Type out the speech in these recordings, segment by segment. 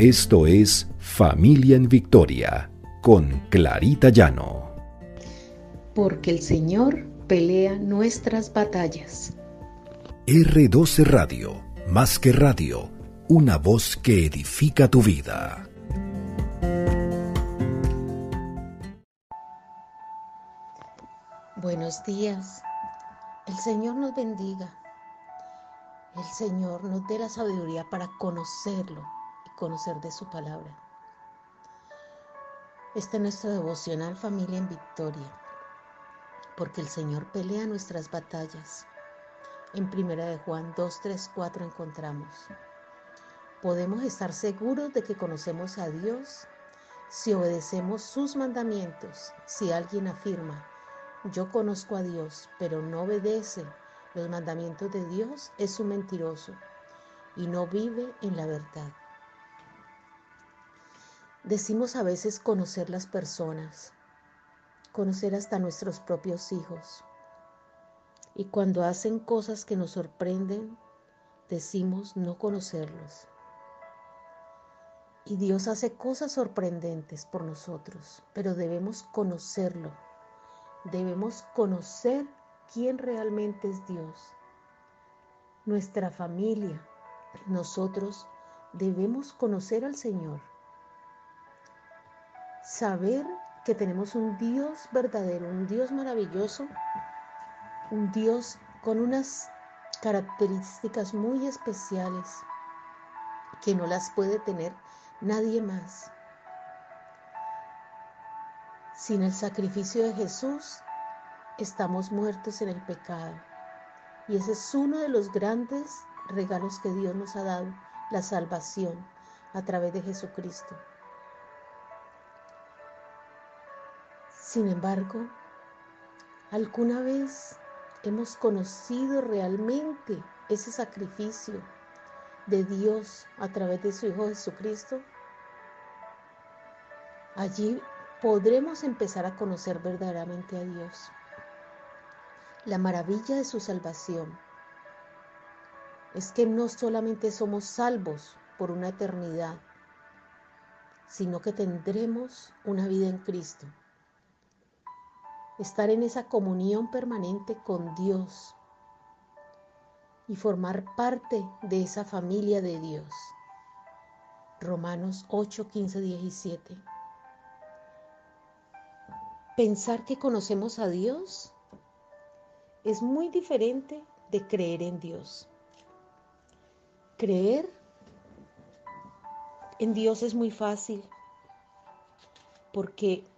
Esto es Familia en Victoria con Clarita Llano. Porque el Señor pelea nuestras batallas. R12 Radio, más que radio, una voz que edifica tu vida. Buenos días. El Señor nos bendiga. El Señor nos dé la sabiduría para conocerlo conocer de su palabra. Este es nuestro devocional Familia en Victoria, porque el Señor pelea nuestras batallas. En 1 de Juan 2, 3, 4 encontramos, podemos estar seguros de que conocemos a Dios si obedecemos sus mandamientos. Si alguien afirma, yo conozco a Dios, pero no obedece los mandamientos de Dios, es un mentiroso y no vive en la verdad. Decimos a veces conocer las personas, conocer hasta nuestros propios hijos. Y cuando hacen cosas que nos sorprenden, decimos no conocerlos. Y Dios hace cosas sorprendentes por nosotros, pero debemos conocerlo. Debemos conocer quién realmente es Dios. Nuestra familia, nosotros debemos conocer al Señor. Saber que tenemos un Dios verdadero, un Dios maravilloso, un Dios con unas características muy especiales que no las puede tener nadie más. Sin el sacrificio de Jesús, estamos muertos en el pecado. Y ese es uno de los grandes regalos que Dios nos ha dado, la salvación a través de Jesucristo. Sin embargo, ¿alguna vez hemos conocido realmente ese sacrificio de Dios a través de su Hijo Jesucristo? Allí podremos empezar a conocer verdaderamente a Dios la maravilla de su salvación es que no solamente somos salvos por una eternidad, sino que tendremos una vida en Cristo. Estar en esa comunión permanente con Dios y formar parte de esa familia de Dios. Romanos 8, 15, 17. Pensar que conocemos a Dios es muy diferente de creer en Dios. Creer en Dios es muy fácil porque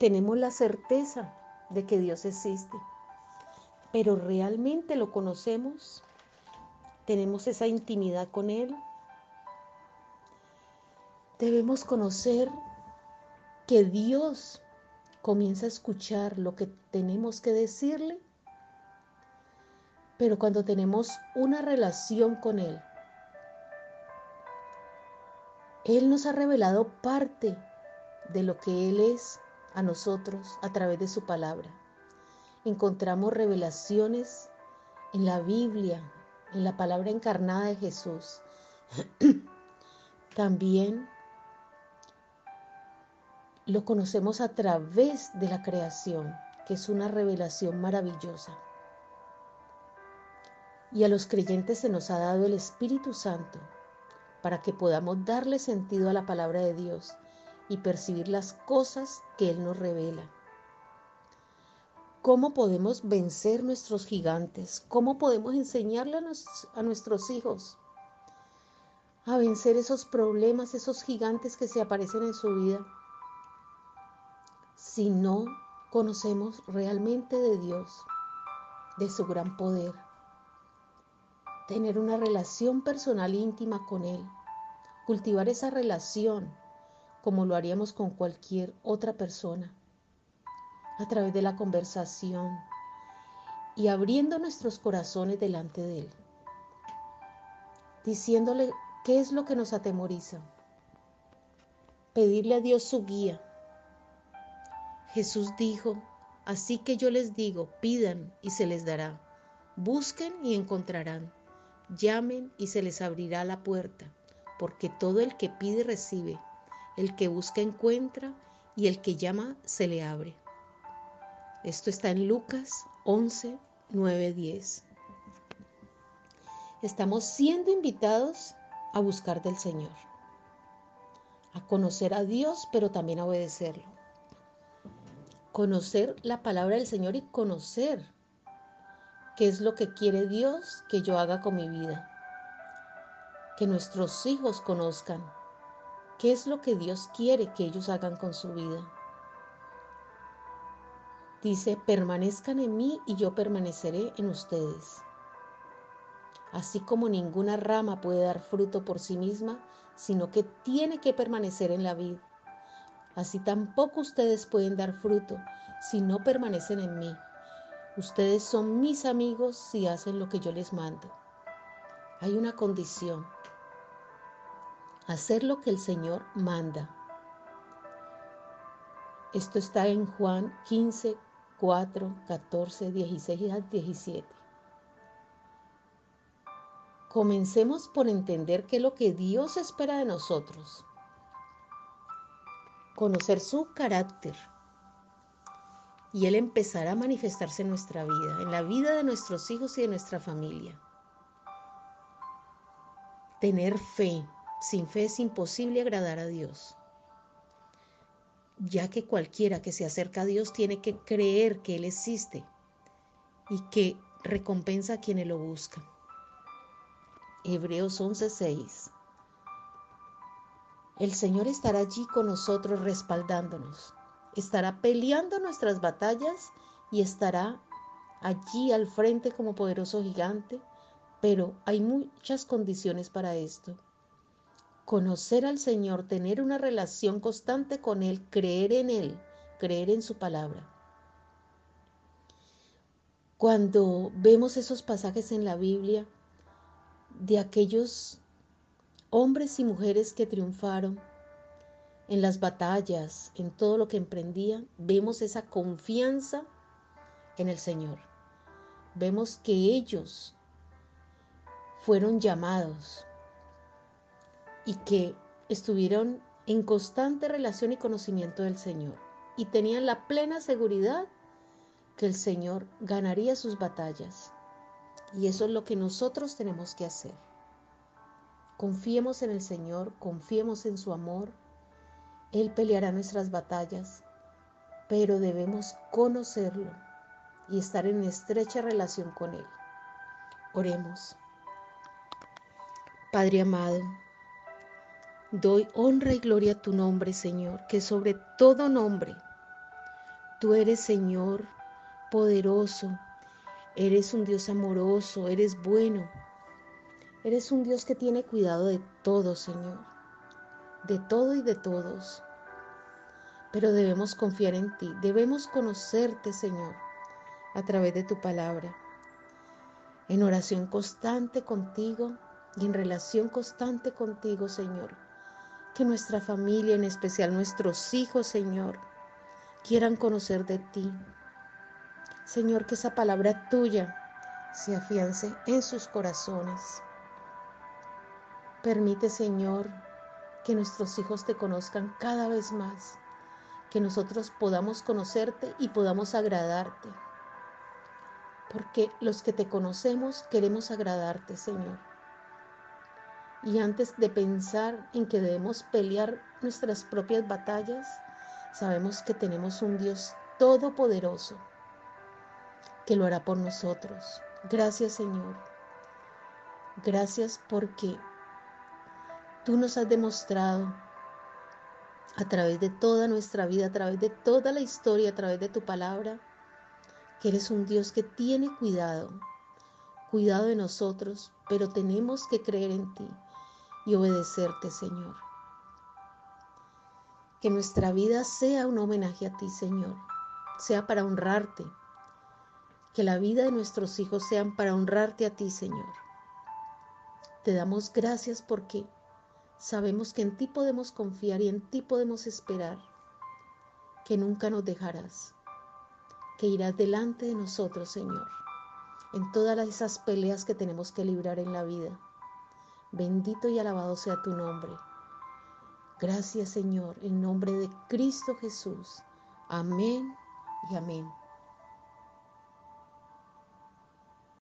tenemos la certeza de que Dios existe, pero realmente lo conocemos, tenemos esa intimidad con Él. Debemos conocer que Dios comienza a escuchar lo que tenemos que decirle pero cuando tenemos una relación con Él, Él nos ha revelado parte de lo que Él es a nosotros a través de su palabra. Encontramos revelaciones en la Biblia, en la palabra encarnada de Jesús. También lo conocemos a través de la creación, que es una revelación maravillosa. Y a los creyentes se nos ha dado el Espíritu Santo para que podamos darle sentido a la palabra de Dios y percibir las cosas que Él nos revela. ¿Cómo podemos vencer nuestros gigantes? ¿Cómo podemos enseñarle a, nuestros hijos a vencer esos problemas, esos gigantes que se aparecen en su vida? Si no conocemos realmente de Dios, de su gran poder tener una relación personal íntima con Él, cultivar esa relación como lo haríamos con cualquier otra persona, a través de la conversación y abriendo nuestros corazones delante de Él, diciéndole qué es lo que nos atemoriza, pedirle a Dios su guía. Jesús dijo, así que yo les digo, pidan y se les dará, busquen y encontrarán. Llamen y se les abrirá la puerta, porque todo el que pide recibe, el que busca encuentra y el que llama se le abre. Esto está en Lucas 11, 9, 10. Estamos siendo invitados a buscar del Señor, a conocer a Dios, pero también a obedecerlo. Conocer la palabra del Señor y conocer qué es lo que quiere Dios que yo haga con mi vida. Que nuestros hijos conozcan qué es lo que Dios quiere que ellos hagan con su vida. Dice, permanezcan en mí y yo permaneceré en ustedes. Así como ninguna rama puede dar fruto por sí misma, sino que tiene que permanecer en la vid. Así tampoco ustedes pueden dar fruto si no permanecen en mí. Ustedes son mis amigos si hacen lo que yo les mando. Hay una condición. Hacer lo que el Señor manda. Esto está en Juan 15, 4, 14, 16 y 17. Comencemos por entender qué es lo que Dios espera de nosotros. Conocer su carácter. Y Él empezará a manifestarse en nuestra vida, en la vida de nuestros hijos y de nuestra familia. Tener fe. Sin fe es imposible agradar a Dios. Ya que cualquiera que se acerca a Dios tiene que creer que Él existe y que recompensa a quienes lo buscan. Hebreos 11:6 El Señor estará allí con nosotros respaldándonos, estará peleando nuestras batallas y estará allí al frente como poderoso gigante, pero hay muchas condiciones para esto conocer al Señor, tener una relación constante con Él, creer en Él, creer en su palabra. Cuando vemos esos pasajes en la Biblia de aquellos hombres y mujeres que triunfaron en las batallas, en todo lo que emprendían, vemos esa confianza en el Señor. Vemos que ellos fueron llamados y que estuvieron en constante relación y conocimiento del Señor y tenían la plena seguridad que el Señor ganaría sus batallas. Y eso es lo que nosotros tenemos que hacer. Confiemos en el Señor, confiemos en su amor. Él peleará nuestras batallas, pero debemos conocerlo y estar en estrecha relación con Él. Oremos. Padre amado, Doy honra y gloria a tu nombre, Señor, que sobre todo nombre. Tú eres, Señor, poderoso. Eres un Dios amoroso, eres bueno. Eres un Dios que tiene cuidado de todo, Señor. De todo y de todos. Pero debemos confiar en ti. Debemos conocerte, Señor, a través de tu palabra. En oración constante contigo y en relación constante contigo, Señor que nuestra familia, en especial nuestros hijos, Señor, quieran conocer de ti. Señor, que esa palabra tuya se afiance en sus corazones. Permite, Señor, que nuestros hijos te conozcan cada vez más, que nosotros podamos conocerte y podamos agradarte. Porque los que te conocemos queremos agradarte, Señor. Y antes de pensar en que debemos pelear nuestras propias batallas, sabemos que tenemos un Dios todopoderoso que lo hará por nosotros. Gracias Señor. Gracias porque tú nos has demostrado a través de toda nuestra vida, a través de toda la historia, a través de tu palabra, que eres un Dios que tiene cuidado, cuidado de nosotros, pero tenemos que creer en ti y obedecerte, Señor. Que nuestra vida sea un homenaje a ti, Señor, sea para honrarte. Que la vida de nuestros hijos sean para honrarte a ti, Señor. Te damos gracias porque sabemos que en ti podemos confiar y en ti podemos esperar, que nunca nos dejarás, que irás delante de nosotros, Señor, en todas esas peleas que tenemos que librar en la vida Bendito y alabado sea tu nombre. Gracias Señor, en nombre de Cristo Jesús. Amén y amén.